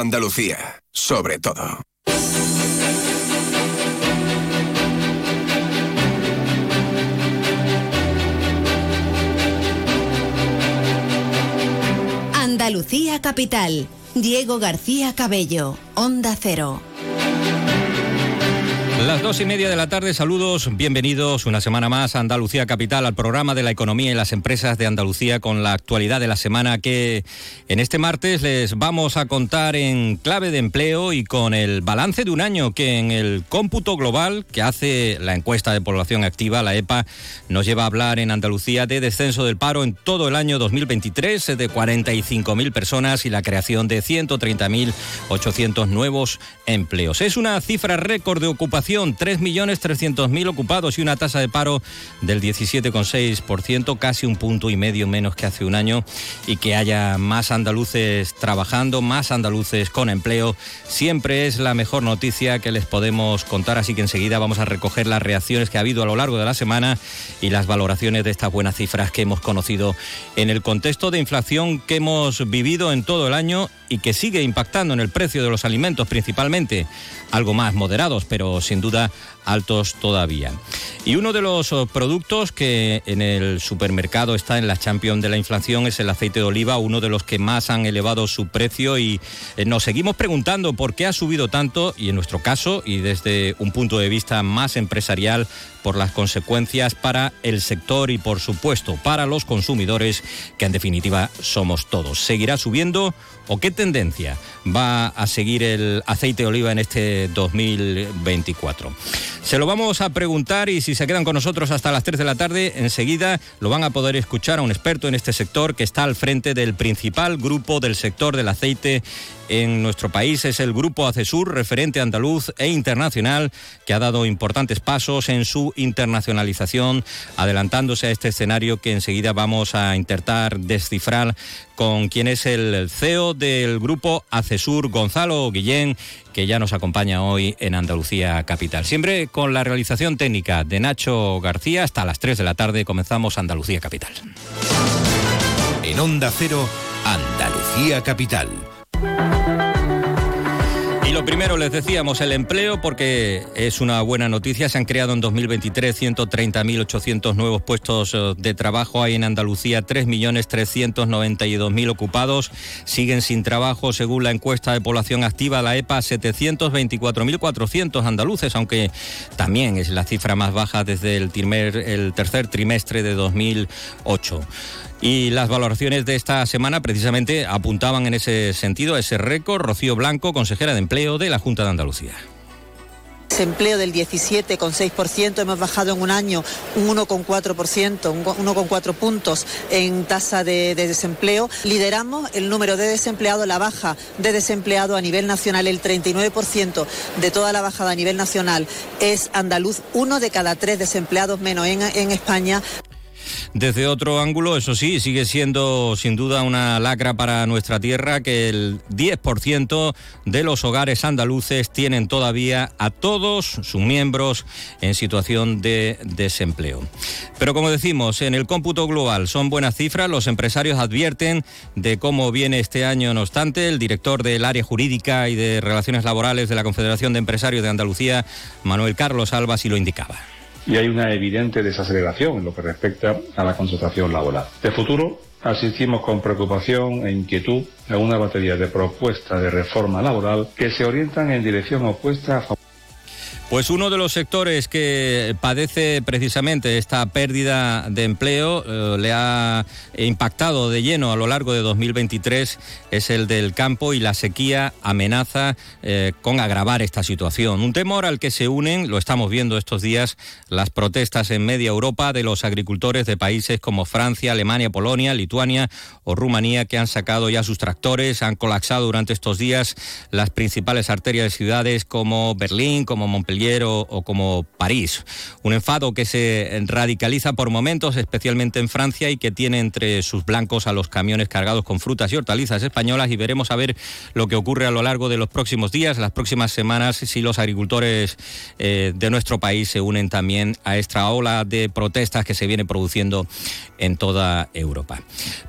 Andalucía, sobre todo. Andalucía Capital. Diego García Cabello, Onda Cero. Las dos y media de la tarde, saludos, bienvenidos una semana más a Andalucía Capital, al programa de la economía y las empresas de Andalucía con la actualidad de la semana que en este martes les vamos a contar en clave de empleo y con el balance de un año que en el cómputo global que hace la encuesta de población activa, la EPA, nos lleva a hablar en Andalucía de descenso del paro en todo el año 2023 de 45.000 personas y la creación de 130.800 nuevos empleos. Es una cifra récord de ocupación 3.300.000 ocupados y una tasa de paro del 17,6%, casi un punto y medio menos que hace un año, y que haya más andaluces trabajando, más andaluces con empleo, siempre es la mejor noticia que les podemos contar, así que enseguida vamos a recoger las reacciones que ha habido a lo largo de la semana y las valoraciones de estas buenas cifras que hemos conocido en el contexto de inflación que hemos vivido en todo el año y que sigue impactando en el precio de los alimentos principalmente, algo más moderados, pero sin duda altos todavía. Y uno de los oh, productos que en el supermercado está en la champion de la inflación es el aceite de oliva, uno de los que más han elevado su precio y eh, nos seguimos preguntando por qué ha subido tanto y en nuestro caso y desde un punto de vista más empresarial por las consecuencias para el sector y por supuesto para los consumidores que en definitiva somos todos. ¿Seguirá subiendo o qué tendencia va a seguir el aceite de oliva en este 2024? Se lo vamos a preguntar y si se quedan con nosotros hasta las 3 de la tarde, enseguida lo van a poder escuchar a un experto en este sector que está al frente del principal grupo del sector del aceite en nuestro país. Es el Grupo Acesur, referente andaluz e internacional, que ha dado importantes pasos en su internacionalización, adelantándose a este escenario que enseguida vamos a intentar descifrar con quien es el CEO del Grupo Acesur, Gonzalo Guillén, que ya nos acompaña hoy en Andalucía Capital. Siempre con la realización técnica de Nacho García, hasta las 3 de la tarde comenzamos Andalucía Capital. En Onda Cero, Andalucía Capital. Y lo primero, les decíamos, el empleo, porque es una buena noticia. Se han creado en 2023 130.800 nuevos puestos eh, de trabajo. Hay en Andalucía 3.392.000 ocupados. Siguen sin trabajo, según la encuesta de población activa, la EPA, 724.400 andaluces, aunque también es la cifra más baja desde el, el tercer trimestre de 2008. Y las valoraciones de esta semana precisamente apuntaban en ese sentido, a ese récord. Rocío Blanco, consejera de Empleo de la Junta de Andalucía desempleo del 17,6%, hemos bajado en un año un 1,4%, un 1,4 puntos en tasa de, de, desempleo. Lideramos el número de desempleados, la baja de desempleados a nivel nacional, el 39% de toda la bajada a nivel nacional es andaluz, uno de cada tres desempleados menos en, en España. Desde otro ángulo, eso sí, sigue siendo sin duda una lacra para nuestra tierra que el 10% de los hogares andaluces tienen todavía a todos sus miembros en situación de desempleo. Pero como decimos, en el cómputo global son buenas cifras, los empresarios advierten de cómo viene este año, no obstante, el director del área jurídica y de relaciones laborales de la Confederación de Empresarios de Andalucía, Manuel Carlos Alba, y lo indicaba y hay una evidente desaceleración en lo que respecta a la contratación laboral. De futuro, asistimos con preocupación e inquietud a una batería de propuestas de reforma laboral que se orientan en dirección opuesta a pues uno de los sectores que padece precisamente esta pérdida de empleo, eh, le ha impactado de lleno a lo largo de 2023, es el del campo y la sequía amenaza eh, con agravar esta situación. Un temor al que se unen, lo estamos viendo estos días, las protestas en media Europa de los agricultores de países como Francia, Alemania, Polonia, Lituania o Rumanía que han sacado ya sus tractores, han colapsado durante estos días las principales arterias de ciudades como Berlín, como Montpellier Montpellier o, como París. Un enfado que se radicaliza por momentos, especialmente en Francia, y que tiene entre sus blancos a los camiones cargados con frutas y hortalizas españolas. Y veremos a ver lo que ocurre a lo largo de los próximos días, las próximas semanas, si los agricultores eh, de nuestro país se unen también a esta ola de protestas que se viene produciendo en toda Europa.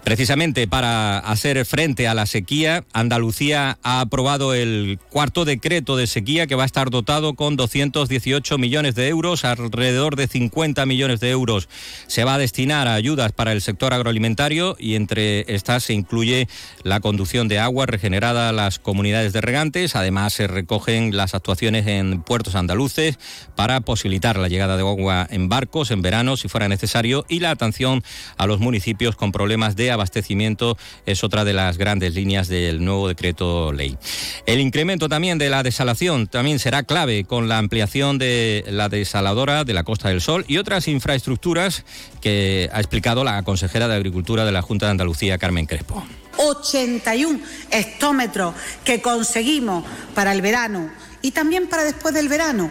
Precisamente para hacer frente a la sequía, Andalucía ha aprobado el cuarto decreto de sequía que va a estar dotado con 218 millones de euros, alrededor de 50 millones de euros se va a destinar a ayudas para el sector agroalimentario y entre estas se incluye la conducción de agua regenerada a las comunidades de regantes, además se recogen las actuaciones en puertos andaluces para posibilitar la llegada de agua en barcos en verano si fuera necesario y la atención a los municipios con problemas de abastecimiento es otra de las grandes líneas del nuevo decreto ley. El incremento también de la desalación también será clave con la ampliación de la desaladora de la Costa del Sol y otras infraestructuras que ha explicado la consejera de Agricultura de la Junta de Andalucía, Carmen Crespo. 81 hectómetros que conseguimos para el verano y también para después del verano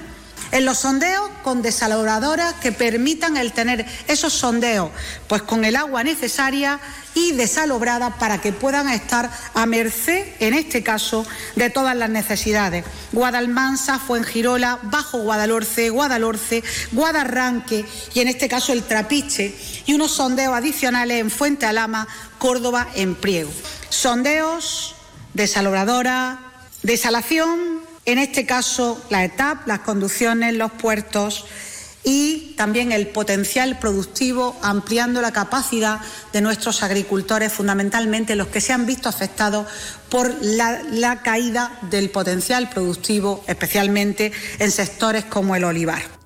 en los sondeos con desaladoradoras que permitan el tener esos sondeos pues con el agua necesaria y desalobrada para que puedan estar a merced, en este caso, de todas las necesidades. Guadalmansa, Fuengirola, Bajo Guadalhorce, Guadalhorce, Guadarranque y en este caso el Trapiche y unos sondeos adicionales en Fuente Alama, Córdoba, en Priego. Sondeos, desalobradora, desalación en este caso, la ETAP, las conducciones, los puertos y también el potencial productivo, ampliando la capacidad de nuestros agricultores, fundamentalmente los que se han visto afectados por la, la caída del potencial productivo, especialmente en sectores como el olivar.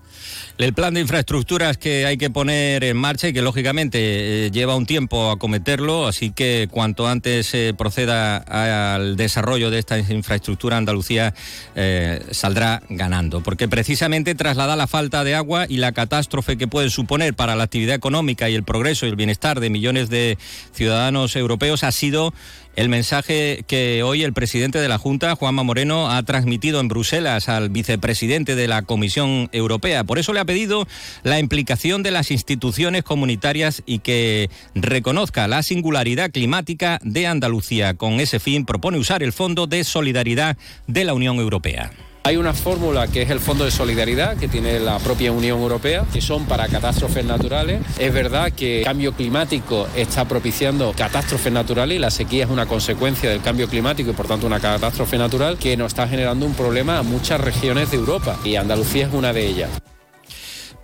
El plan de infraestructuras que hay que poner en marcha y que lógicamente eh, lleva un tiempo acometerlo, así que cuanto antes se proceda al desarrollo de esta infraestructura, Andalucía eh, saldrá ganando, porque precisamente traslada la falta de agua y la catástrofe que puede suponer para la actividad económica y el progreso y el bienestar de millones de ciudadanos europeos ha sido el mensaje que hoy el presidente de la Junta, Juanma Moreno, ha transmitido en Bruselas al vicepresidente de la Comisión Europea. Por eso le ha pedido la implicación de las instituciones comunitarias y que reconozca la singularidad climática de Andalucía. Con ese fin propone usar el Fondo de Solidaridad de la Unión Europea. Hay una fórmula que es el Fondo de Solidaridad que tiene la propia Unión Europea, que son para catástrofes naturales. Es verdad que el cambio climático está propiciando catástrofes naturales y la sequía es una consecuencia del cambio climático y por tanto una catástrofe natural que nos está generando un problema a muchas regiones de Europa y Andalucía es una de ellas.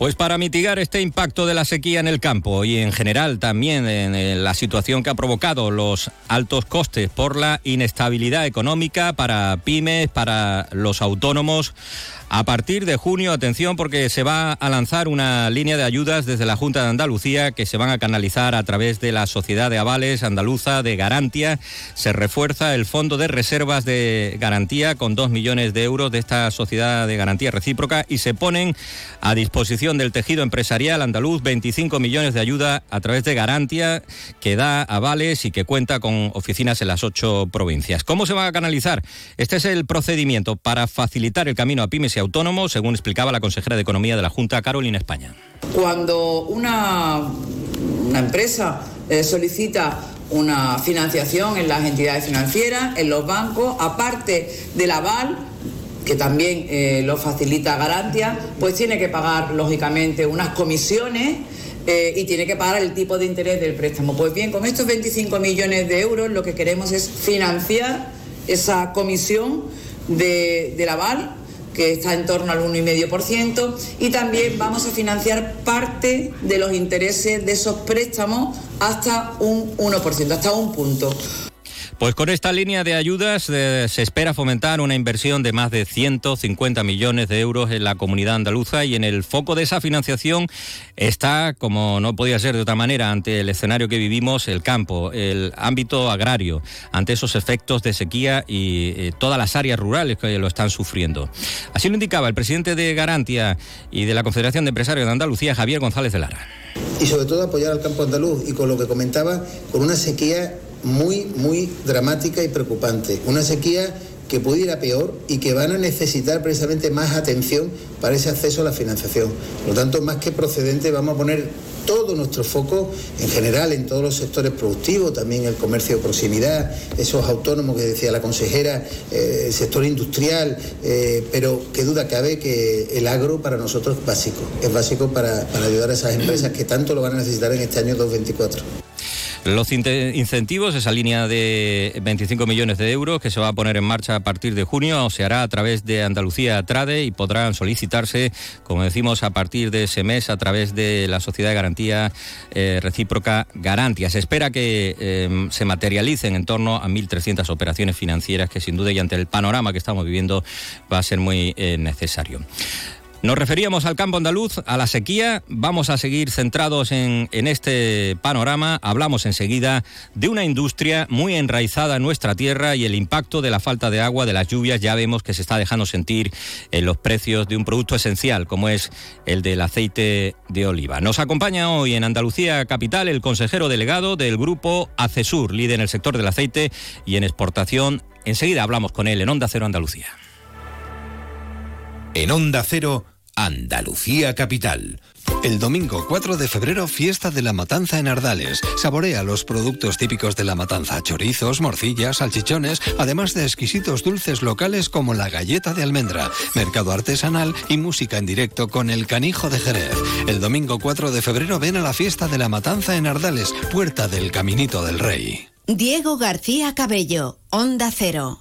Pues para mitigar este impacto de la sequía en el campo y en general también en la situación que ha provocado los altos costes por la inestabilidad económica para pymes, para los autónomos, a partir de junio, atención, porque se va a lanzar una línea de ayudas desde la Junta de Andalucía que se van a canalizar a través de la Sociedad de Avales Andaluza de Garantía. Se refuerza el Fondo de Reservas de Garantía con dos millones de euros de esta Sociedad de Garantía Recíproca y se ponen a disposición del tejido empresarial andaluz 25 millones de ayuda a través de Garantía que da avales y que cuenta con oficinas en las ocho provincias. ¿Cómo se va a canalizar? Este es el procedimiento para facilitar el camino a pymes y autónomo, según explicaba la consejera de Economía de la Junta, Carolina España. Cuando una, una empresa eh, solicita una financiación en las entidades financieras, en los bancos, aparte del aval, que también eh, lo facilita Garantia, pues tiene que pagar, lógicamente, unas comisiones eh, y tiene que pagar el tipo de interés del préstamo. Pues bien, con estos 25 millones de euros lo que queremos es financiar esa comisión de, del aval que está en torno al 1,5%, y también vamos a financiar parte de los intereses de esos préstamos hasta un 1%, hasta un punto. Pues con esta línea de ayudas eh, se espera fomentar una inversión de más de 150 millones de euros en la comunidad andaluza y en el foco de esa financiación está, como no podía ser de otra manera, ante el escenario que vivimos, el campo, el ámbito agrario, ante esos efectos de sequía y eh, todas las áreas rurales que lo están sufriendo. Así lo indicaba el presidente de Garantia y de la Confederación de Empresarios de Andalucía, Javier González de Lara. Y sobre todo apoyar al campo andaluz y con lo que comentaba, con una sequía muy, muy dramática y preocupante. Una sequía que pudiera peor y que van a necesitar precisamente más atención para ese acceso a la financiación. Por lo tanto, más que procedente, vamos a poner todo nuestro foco en general en todos los sectores productivos, también el comercio de proximidad, esos autónomos que decía la consejera, eh, el sector industrial, eh, pero qué duda cabe que el agro para nosotros es básico, es básico para, para ayudar a esas empresas que tanto lo van a necesitar en este año 2024. Los incentivos, esa línea de 25 millones de euros que se va a poner en marcha a partir de junio, se hará a través de Andalucía Trade y podrán solicitarse, como decimos, a partir de ese mes a través de la Sociedad de Garantía eh, Recíproca Garantia. Se espera que em, se materialicen en torno a 1.300 operaciones financieras que sin duda y ante el panorama que estamos viviendo va a ser muy eh, necesario. Nos referíamos al campo andaluz, a la sequía. Vamos a seguir centrados en, este panorama. Hablamos enseguida de una industria muy enraizada en nuestra tierra y el impacto de la falta de agua, de las lluvias. Ya vemos que se está dejando sentir en los precios de un producto esencial como es el del aceite de oliva. Nos acompaña hoy en Andalucía Capital el consejero delegado del grupo ACESUR, líder en el sector del aceite y en exportación. Enseguida hablamos con él en Onda Cero Andalucía. En Onda Cero, Andalucía Capital. El domingo 4 de febrero, fiesta de la matanza en Ardales. Saborea los productos típicos de la matanza, chorizos, morcillas, salchichones, además de exquisitos dulces locales como la galleta de almendra, mercado artesanal y música en directo con el canijo de Jerez. El domingo 4 de febrero ven a la fiesta de la matanza en Ardales, puerta del Caminito del Rey. Diego García Cabello, Onda Cero.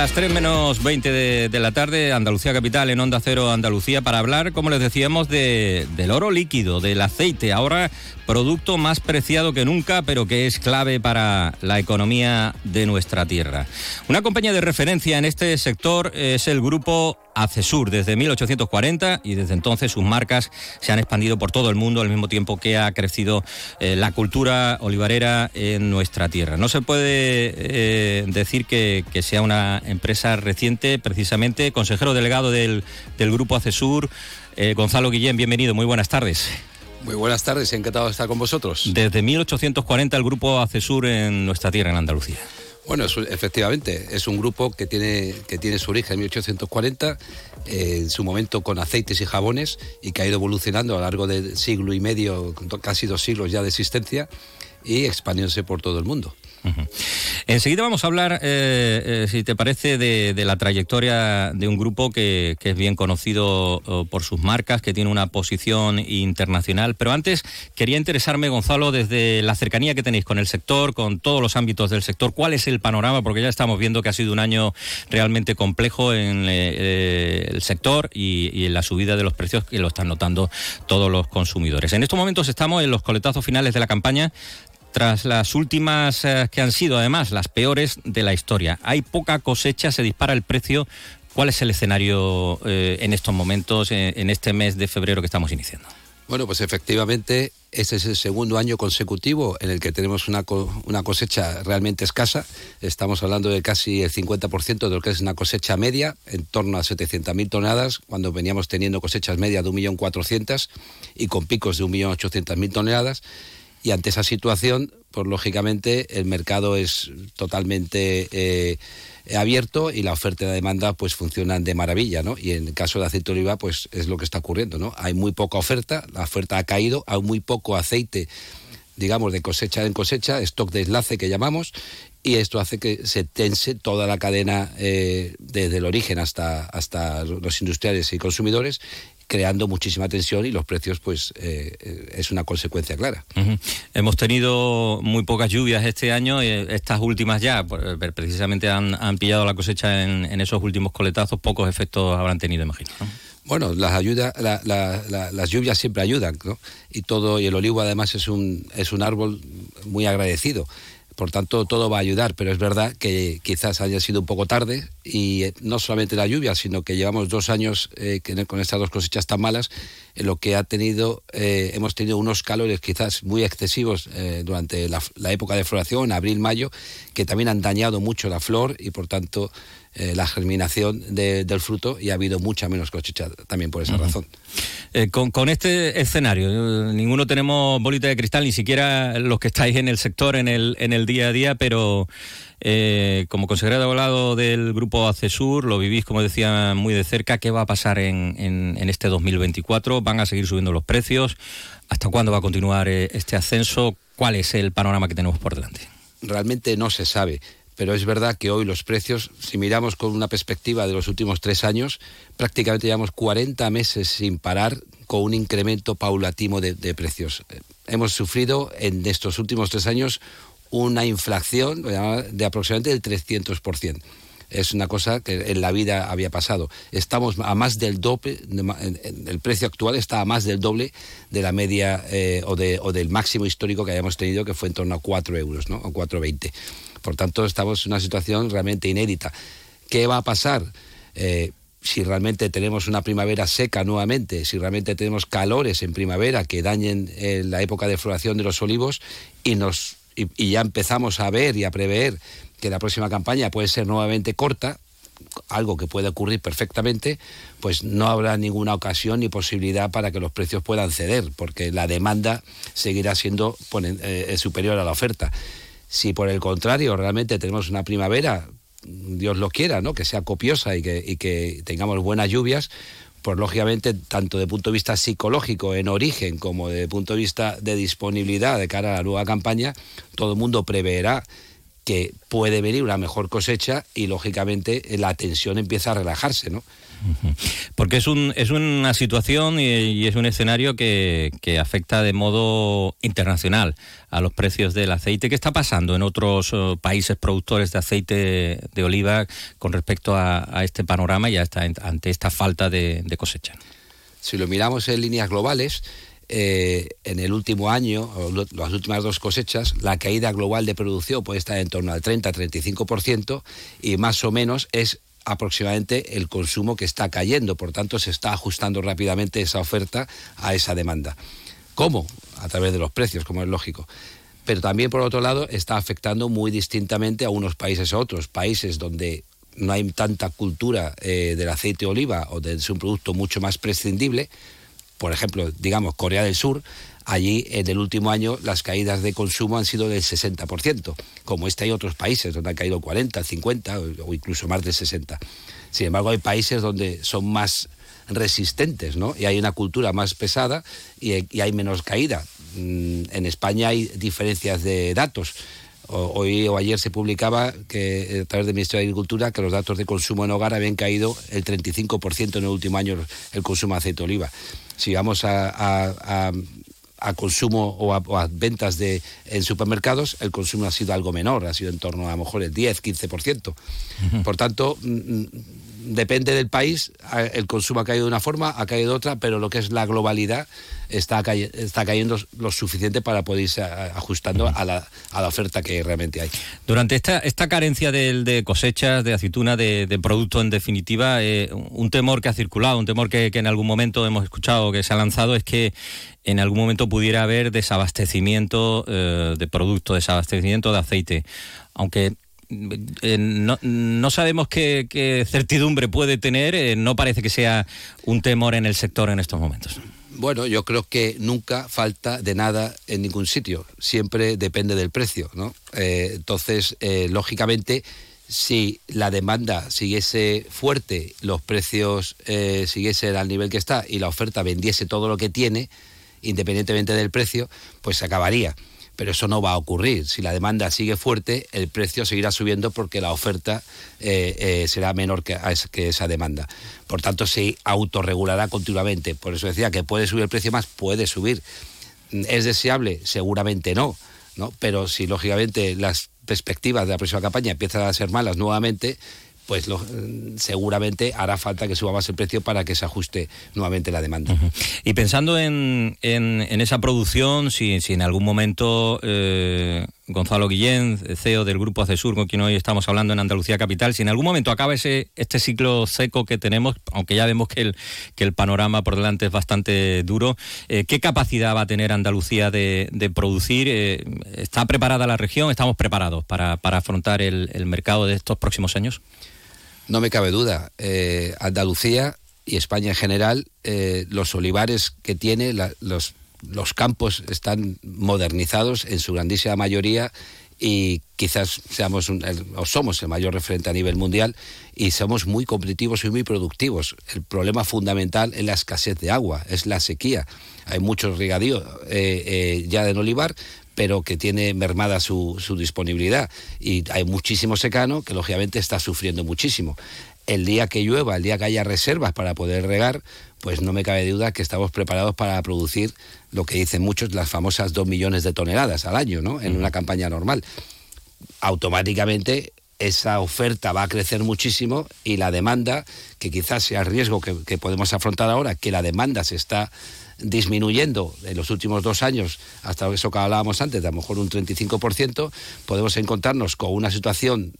Las 3 menos 20 de, la tarde, Andalucía Capital en Onda Cero Andalucía, para hablar, como les decíamos, de, del oro líquido, del aceite. Ahora producto más preciado que nunca, pero que es clave para la economía de nuestra tierra. Una compañía de referencia en este sector es el grupo Acesur desde 1840 y desde entonces sus marcas se han expandido por todo el mundo al mismo tiempo que ha crecido eh, la cultura olivarera en nuestra tierra. No se puede eh, decir que, sea una empresa reciente, precisamente. Consejero delegado del, grupo Acesur, eh, Gonzalo Guillén, bienvenido, muy buenas tardes. Muy buenas tardes, encantado de estar con vosotros. Desde 1840 el grupo Acesur en nuestra tierra, en Andalucía. Bueno, efectivamente, es un grupo que tiene, que tiene su origen en 1840, eh, en su momento con aceites y jabones, y que ha ido evolucionando a lo largo del siglo y medio, casi dos siglos ya de existencia, y expandiéndose por todo el mundo. Enseguida vamos a hablar, eh, eh, si te parece, de, la trayectoria de un grupo que, es bien conocido por sus marcas, que tiene una posición internacional. Pero antes quería interesarme, Gonzalo, desde la cercanía que tenéis con el sector, con todos los ámbitos del sector, ¿cuál es el panorama? Porque ya estamos viendo que ha sido un año realmente complejo en eh, el sector y, y en la subida de los precios que lo están notando todos los consumidores. En estos momentos estamos en los coletazos finales de la campaña tras las últimas eh, que han sido además las peores de la historia. Hay poca cosecha, se dispara el precio. ¿Cuál es el escenario eh, en estos momentos, en este mes de febrero que estamos iniciando? Bueno, pues efectivamente, este es el segundo año consecutivo en el que tenemos una, una cosecha realmente escasa. Estamos hablando de casi el 50% de lo que es una cosecha media, en torno a 700.000 toneladas, cuando veníamos teniendo cosechas medias de 1.400.000 y con picos de 1.800.000 toneladas. Y ante esa situación, pues lógicamente el mercado es totalmente eh, abierto y la oferta y la demanda pues funcionan de maravilla, ¿no? Y en el caso de aceite de oliva, pues es lo que está ocurriendo, ¿no? Hay muy poca oferta, la oferta ha caído, hay muy poco aceite digamos, de cosecha en cosecha, stock de enlace que llamamos, y esto hace que se tense toda la cadena eh, desde el origen hasta, hasta los industriales y consumidores creando muchísima tensión y los precios pues eh, es una consecuencia clara. Hemos tenido muy pocas lluvias este año, y estas últimas ya eh, precisamente han, pillado la cosecha en, esos últimos coletazos, pocos efectos habrán tenido, imagino. Bueno, las ayudas, las lluvias siempre ayudan, ¿no? Y todo y el olivo además es un es un árbol muy agradecido. Por tanto, todo va a ayudar, pero es verdad que quizás haya sido un poco tarde y eh, no solamente la lluvia, sino que llevamos dos años eh, con estas dos cosechas tan malas, en lo que ha tenido, eh, hemos tenido unos calores quizás muy excesivos durante la, época de floración, abril-mayo, que también han dañado mucho la flor y por tanto eh, la germinación del fruto y ha habido mucha menos cosecha también por esa razón. Eh, con, este escenario, eh, ninguno tenemos bolita de cristal, ni siquiera los que estáis en el sector en el, en el día a día, pero como consejero de abogado del grupo ACESUR, lo vivís, como decía, muy de cerca. ¿Qué va a pasar en, en, en este 2024? ¿Van a seguir subiendo los precios? ¿Hasta cuándo va a continuar este ascenso? ¿Cuál es el panorama que tenemos por delante? Realmente no se sabe pero es verdad que hoy los precios, si miramos con una perspectiva de los últimos tres años, prácticamente llevamos 40 meses sin parar con un incremento paulatino de, precios. Hemos sufrido en estos últimos tres años una inflación de aproximadamente del 300% es una cosa que en la vida había pasado. Estamos a más del doble, el precio actual está a más del doble de la media eh, o, del máximo histórico que hayamos tenido, que fue en torno a 4 euros, ¿no? O 4,20. Por tanto, estamos en una situación realmente inédita. ¿Qué va a pasar? Eh, si realmente tenemos una primavera seca nuevamente, si realmente tenemos calores en primavera que dañen eh, la época de floración de los olivos y, nos, y, ya empezamos a ver y a prever que la próxima campaña puede ser nuevamente corta, algo que puede ocurrir perfectamente, pues no habrá ninguna ocasión ni posibilidad para que los precios puedan ceder, porque la demanda seguirá siendo eh, superior a la oferta. Si por el contrario realmente tenemos una primavera, Dios lo quiera, ¿no? que sea copiosa y que, tengamos buenas lluvias, pues lógicamente, tanto de punto de vista psicológico en origen como de punto de vista de disponibilidad de cara a la nueva campaña, todo el mundo preverá que puede venir una mejor cosecha y lógicamente la tensión empieza a relajarse, ¿no? Porque es, un, es una situación y, es un escenario que, afecta de modo internacional a los precios del aceite. ¿Qué está pasando en otros eh, países productores de aceite de oliva con respecto a, este panorama y a esta, ante esta falta de, cosecha? Si lo miramos en líneas globales, eh, en el último año, las últimas dos cosechas, la caída global de producción puede estar en torno al 30-35% y más o menos es aproximadamente el consumo que está cayendo. Por tanto, se está ajustando rápidamente esa oferta a esa demanda. ¿Cómo? A través de los precios, como es lógico. Pero también, por otro lado, está afectando muy distintamente a unos países a otros. Países donde no hay tanta cultura eh, del aceite de oliva o de un producto mucho más prescindible. Por ejemplo, digamos, Corea del Sur Allí, en el último año, las caídas de consumo han sido del 60%, como este hay otros países donde han caído 40, 50 o incluso más de 60. Sin embargo, hay países donde son más resistentes, ¿no? Y hay una cultura más pesada y, hay menos caída. Mm, en España hay diferencias de datos. Hoy o ayer se publicaba que eh, a través del Ministerio de Agricultura que los datos de consumo en hogar habían caído el 35% en el último año el consumo de aceite de oliva. Si vamos a a consumo o a, ventas de, en supermercados, el consumo ha sido algo menor, ha sido en torno a, lo mejor el 10, 15%. Por tanto, mm, mm, depende del país, el consumo ha caído de una forma, ha caído de otra, pero lo que es la globalidad está, está cayendo lo suficiente para poder irse ajustando a la, a la oferta que realmente hay. Durante esta, esta carencia de, de cosechas, de aceituna, de, de producto en definitiva, eh, un temor que ha circulado, un temor que, que en algún momento hemos escuchado que se ha lanzado es que en algún momento pudiera haber desabastecimiento eh, de producto, desabastecimiento de aceite. Aunque eh, no, sabemos qué, certidumbre puede tener, eh, no parece que sea un temor en el sector en estos momentos. Bueno, yo creo que nunca falta de nada en ningún sitio, siempre depende del precio, ¿no? entonces, lógicamente, si la demanda siguiese fuerte, los precios siguiesen al nivel que está y la oferta vendiese todo lo que tiene, independientemente del precio, pues se acabaría. Pero eso no va a ocurrir. Si la demanda sigue fuerte, el precio seguirá subiendo porque la oferta eh, eh, será menor que, que esa demanda. Por tanto, se autorregulará continuamente. Por eso decía que puede subir el precio más, puede subir. ¿Es deseable? Seguramente no. ¿no? Pero si lógicamente las perspectivas de la próxima campaña empiezan a ser malas nuevamente, pues seguramente hará falta que suba más el precio para que se ajuste nuevamente la demanda. Y pensando en, en, esa producción, si, si en algún momento eh, Gonzalo Guillén, CEO del Grupo Acesur, con quien hoy estamos hablando en Andalucía Capital, si en algún momento acaba ese, este ciclo seco que tenemos, aunque ya vemos que el, que el panorama por delante es bastante duro, eh, ¿qué capacidad va a tener Andalucía de, producir? Eh, ¿Está preparada la región? ¿Estamos preparados para, para afrontar el mercado de estos próximos años? No me cabe duda. Eh, Andalucía y España en general, eh, los olivares que tiene, los, los campos están modernizados en su grandísima mayoría y quizás seamos o somos el mayor referente a nivel mundial y somos muy competitivos y muy productivos. El problema fundamental es la escasez de agua, es la sequía. Hay mucho regadío eh, eh, ya en olivar, pero que tiene mermada su, su, disponibilidad. Y hay muchísimo secano que lógicamente está sufriendo muchísimo. El día que llueva, el día que haya reservas para poder regar, pues no me cabe duda que estamos preparados para producir lo que dicen muchos, las famosas dos millones de toneladas al año, ¿no? En una campaña normal. Automáticamente esa oferta va a crecer muchísimo y la demanda, que quizás sea el riesgo que, que podemos afrontar ahora, que la demanda se está disminuyendo en los últimos dos años, hasta eso que hablábamos antes, de a lo mejor un 35%, podemos encontrarnos con una situación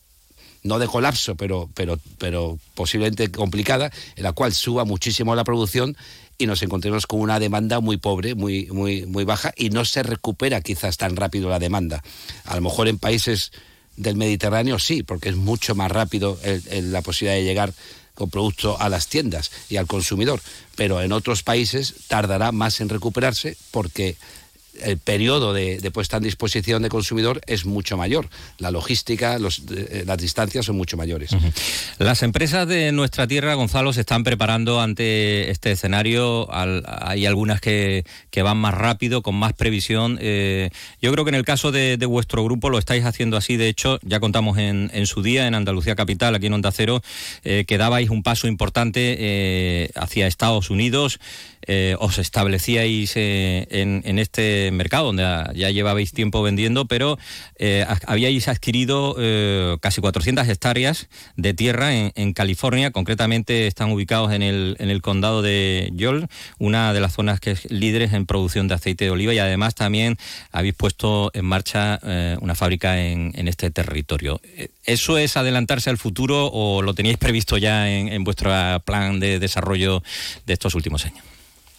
no de colapso, pero, pero, pero posiblemente complicada, en la cual suba muchísimo la producción y nos encontremos con una demanda muy pobre, muy, muy, muy baja, y no se recupera quizás tan rápido la demanda. A lo mejor en países del Mediterráneo sí, porque es mucho más rápido la posibilidad de llegar con producto a las tiendas y al consumidor, pero en otros países tardará más en recuperarse porque el periodo de, puesta en disposición de consumidor es mucho mayor. La logística, eh, las distancias son mucho mayores. Las empresas de nuestra tierra, Gonzalo, se están preparando ante este escenario. hay algunas que, van más rápido, con más previsión. Eh, yo creo que en el caso de, vuestro grupo lo estáis haciendo así. De hecho, ya contamos en, su día, en Andalucía Capital, aquí en Onda Cero, eh, que dabais un paso importante hacia Estados Unidos. os establecíais en, en este mercado, donde ya llevabais tiempo vendiendo, pero eh, habíais adquirido eh, casi 400 hectáreas de tierra en, California, concretamente están ubicados en el, en el condado de Yol, una de las zonas que es líderes en producción de aceite de oliva y además también habéis puesto en marcha eh, una fábrica en, este territorio. ¿Eso es adelantarse al futuro o lo teníais previsto ya en, en vuestro plan de desarrollo de estos últimos años?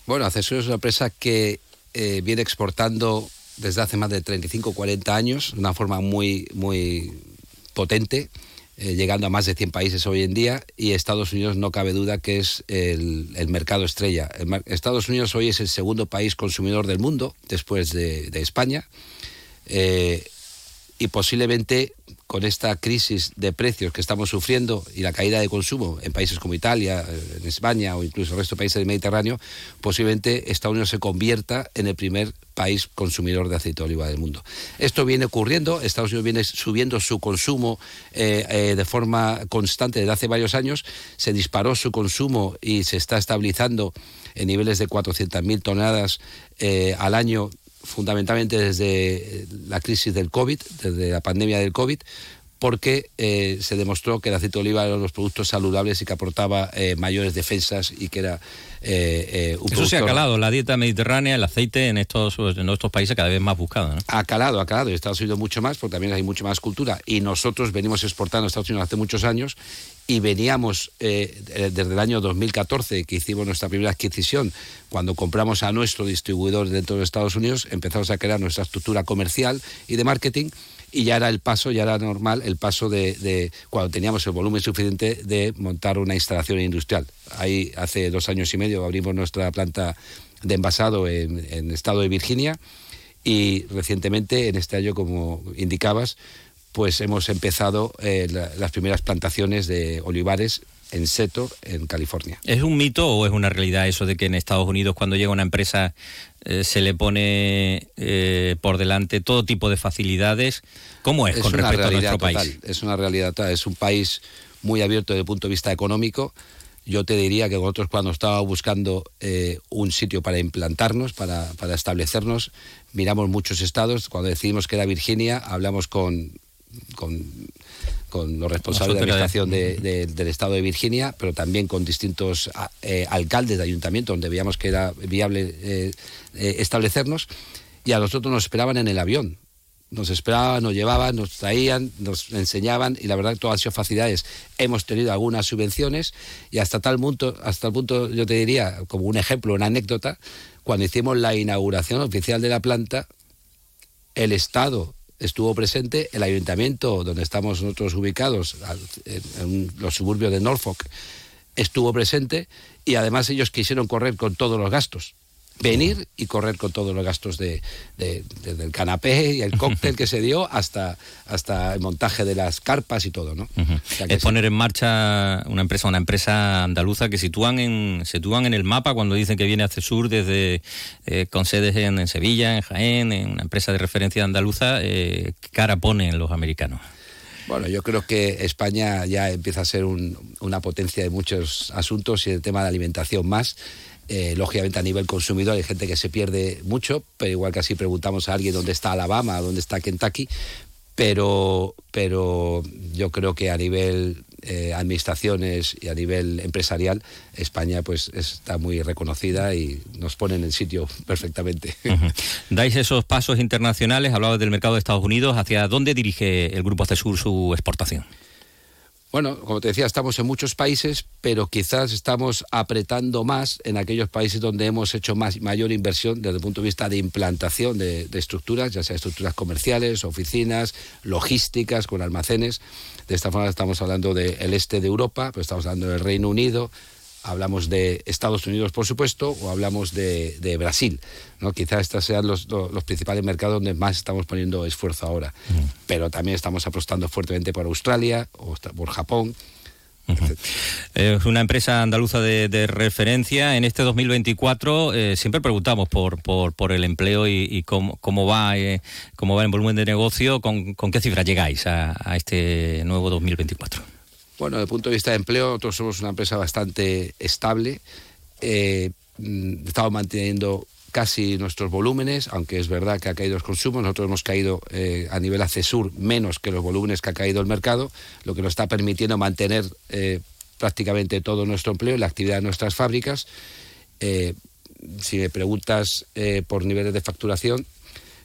Bueno, Accesor es una empresa que eh, viene exportando desde hace más de 35 o 40 años de una forma muy, muy potente, eh, llegando a más de 100 países hoy en día y Estados Unidos no cabe duda que es el, mercado estrella. Estados Unidos hoy es el segundo país consumidor del mundo después de, España eh, y posiblemente con esta crisis de precios que estamos sufriendo y la caída de consumo en países como Italia, eh, España o incluso el resto de países del Mediterráneo, posiblemente Estados Unidos se convierta en el primer país consumidor de aceite de oliva del mundo. Esto viene ocurriendo, Estados Unidos viene subiendo su consumo eh, eh, de forma constante desde hace varios años, se disparó su consumo y se está estabilizando en niveles de 400.000 toneladas al año fundamentalmente desde la crisis del COVID, desde la pandemia del COVID, porque eh, se demostró que el aceite de oliva era uno de los productos saludables y que aportaba eh, mayores defensas y que era eh, un Eso se ha calado, la dieta mediterránea, el aceite en estos, en estos países cada vez más buscado. ¿no? Ha calado, ha calado, y Estados Unidos mucho más, porque también hay mucha más cultura. Y nosotros venimos exportando a Estados Unidos hace muchos años y veníamos desde el año 2014, que hicimos nuestra primera adquisición, cuando compramos a nuestro distribuidor dentro de Estados Unidos, empezamos a crear nuestra estructura comercial y de marketing y ya era el paso, ya era normal el paso de, cuando teníamos el volumen suficiente de montar una instalación industrial. Ahí hace dos años y medio abrimos nuestra planta de envasado en, en estado de Virginia y recientemente, en este año, como indicabas, pues hemos empezado eh, las primeras plantaciones de olivares en Seto, en California. ¿Es un mito o es una realidad eso de que en Estados Unidos cuando llega una empresa eh, se le pone eh, por delante todo tipo de facilidades? ¿Cómo es, con respecto a nuestro país? Es una realidad Es un país muy abierto desde el punto de vista económico. Yo te diría que nosotros cuando estábamos buscando eh, un sitio para implantarnos, para, para establecernos, miramos muchos estados. Cuando decidimos que era Virginia, hablamos con, con con los responsables de administración del estado de Virginia, pero también con distintos eh, alcaldes de ayuntamiento donde veíamos que era viable eh, eh, establecernos, y a nosotros nos esperaban en el avión. Nos esperaban, nos llevaban, nos traían, nos enseñaban y la verdad que todas han sido facilidades. Hemos tenido algunas subvenciones y hasta tal punto, hasta el punto yo te diría, como un ejemplo, una anécdota, cuando hicimos la inauguración oficial de la planta, el Estado estuvo presente, el ayuntamiento donde estamos nosotros ubicados, en los suburbios de Norfolk, estuvo presente y además ellos quisieron correr con todos los gastos venir y correr con todos los gastos de, desde el canapé y el cóctel que se dio hasta, hasta el montaje de las carpas y todo, ¿no? es poner en marcha una empresa, una empresa andaluza que sitúan en, sitúan en el mapa cuando dicen que viene hacia sur desde eh, con sedes en, Sevilla, en Jaén, en una empresa de referencia andaluza, eh, ¿qué cara ponen los americanos? Bueno, yo creo que España ya empieza a ser una potencia de muchos asuntos y el tema de alimentación más. Eh, lógicamente a nivel consumidor hay gente que se pierde mucho, pero igual que así preguntamos a alguien dónde está Alabama, dónde está Kentucky, pero, pero yo creo que a nivel eh, administraciones y a nivel empresarial, España pues está muy reconocida y nos pone en el sitio perfectamente. Dais esos pasos internacionales, hablabas del mercado de Estados Unidos, ¿hacia dónde dirige el Grupo CESUR su exportación? Bueno, como te decía, estamos en muchos países, pero quizás estamos apretando más en aquellos países donde hemos hecho más, mayor inversión desde el punto de vista de implantación de, estructuras, ya sea estructuras comerciales, oficinas, logísticas, con almacenes. De esta forma estamos hablando del este de Europa, pero estamos hablando del Reino Unido, hablamos de Estados Unidos, por supuesto, o hablamos de, Brasil. ¿no? Quizás estos sean los, principales mercados donde más estamos poniendo esfuerzo ahora. Pero también estamos apostando fuertemente por Australia o por Japón. Es una empresa andaluza de, referencia. En este 2024 eh, siempre preguntamos por, por, el empleo y, cómo, cómo, va, eh, cómo va el volumen de negocio. ¿Con, qué cifra llegáis a, a este nuevo 2024? Bueno, desde el punto de vista de empleo, nosotros somos una empresa bastante estable. Eh, mm, estamos manteniendo casi nuestros volúmenes, aunque es verdad que ha caído el consumo. Nosotros hemos caído eh, a nivel ACESUR menos que los volúmenes que ha caído el mercado, lo que nos está permitiendo mantener eh, prácticamente todo nuestro empleo y la actividad de nuestras fábricas. si me preguntas por niveles de facturación,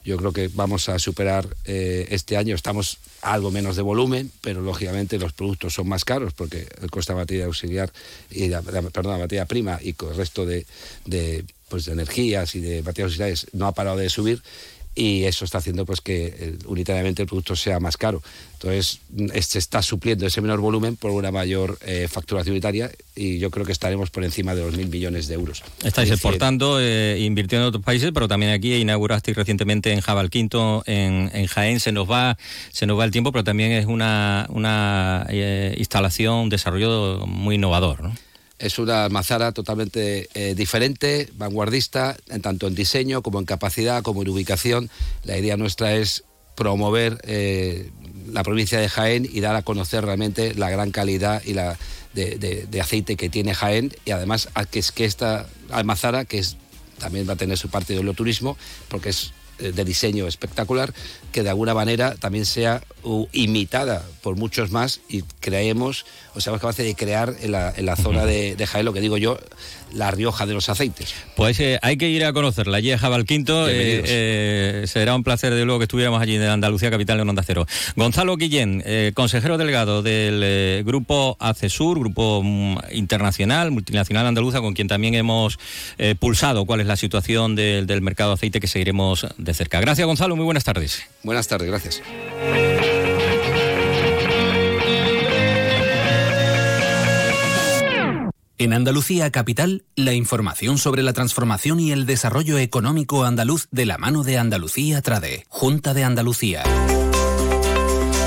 yo creo que vamos a superar eh, este año, estamos algo menos de volumen, pero lógicamente los productos son más caros porque el coste de materia auxiliar, y la, perdón, la prima y el resto de, de, pues, de energías y de materias auxiliares no ha parado de subir y eso está haciendo pues que eh, unitariamente el producto sea más caro. Entonces se está supliendo ese menor volumen por una mayor eh, facturación unitaria y yo creo que estaremos por encima de los mil millones de euros. Estáis exportando, eh, invirtiendo en otros países, pero también aquí inaugurasteis recientemente en Jabalquinto, en, en Jaén, se nos va se nos va el tiempo, pero también es una, una instalación, un desarrollo muy innovador, ¿no? Es una almazara totalmente eh, diferente, vanguardista, en tanto en diseño como en capacidad, como en ubicación. La idea nuestra es promover eh, la provincia de Jaén y dar a conocer realmente la gran calidad y la de, aceite que tiene Jaén y además que es que esta almazara que también va a tener su parte de turismo porque es eh, de diseño espectacular que de alguna manera también sea imitada por muchos más y creemos o seamos capaces de crear en la, en la zona de, de, Jaén lo que digo yo la Rioja de los aceites. Pues eh, hay que ir a conocerla allí en Jabalquinto eh, eh, será un placer de luego que estuviéramos allí en Andalucía capital en Onda Cero. Gonzalo Guillén, consejero delegado del grupo ACESUR, grupo mm, internacional, multinacional andaluza con quien también hemos pulsado cuál es la situación del mercado de aceite que seguiremos de cerca. Gracias, Gonzalo. Muy buenas tardes. Buenas tardes, gracias. En Andalucía Capital, la información sobre la transformación y el desarrollo económico andaluz de la mano de Andalucía Trade, Junta de Andalucía.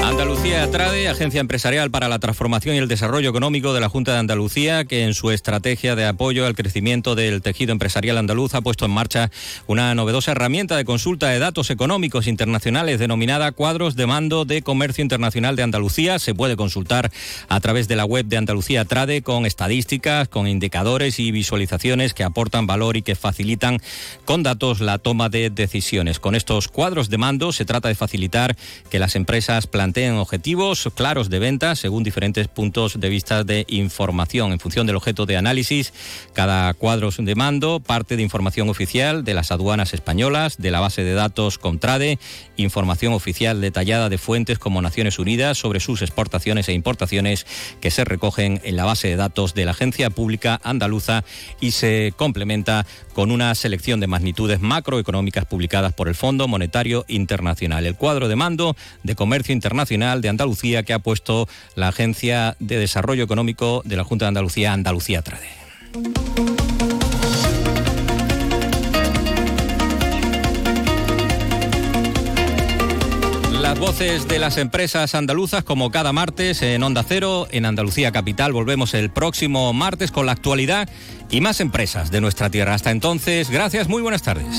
Andalucía Trade, agencia empresarial para la transformación y el desarrollo económico de la Junta de Andalucía, que en su estrategia de apoyo al crecimiento del tejido empresarial andaluz ha puesto en marcha una novedosa herramienta de consulta de datos económicos internacionales denominada Cuadros de Mando de Comercio Internacional de Andalucía. Se puede consultar a través de la web de Andalucía Trade con estadísticas, con indicadores y visualizaciones que aportan valor y que facilitan con datos la toma de decisiones. Con estos cuadros de mando se trata de facilitar que las empresas planteen planteen objetivos claros de venta según diferentes puntos de vista de información. En función del objeto de análisis, cada cuadro de mando parte de información oficial de las aduanas españolas, de la base de datos Contrade, información oficial detallada de fuentes como Naciones Unidas sobre sus exportaciones e importaciones que se recogen en la base de datos de la Agencia Pública Andaluza y se complementa con una selección de magnitudes macroeconómicas publicadas por el Fondo Monetario Internacional. El cuadro de mando de comercio internacional de Andalucía que ha puesto la Agencia de Desarrollo Económico de la Junta de Andalucía, Andalucía Trade. Las voces de las empresas andaluzas, como cada martes en Onda Cero, en Andalucía Capital. Volvemos el próximo martes con la actualidad y más empresas de nuestra tierra. Hasta entonces, gracias, muy buenas tardes.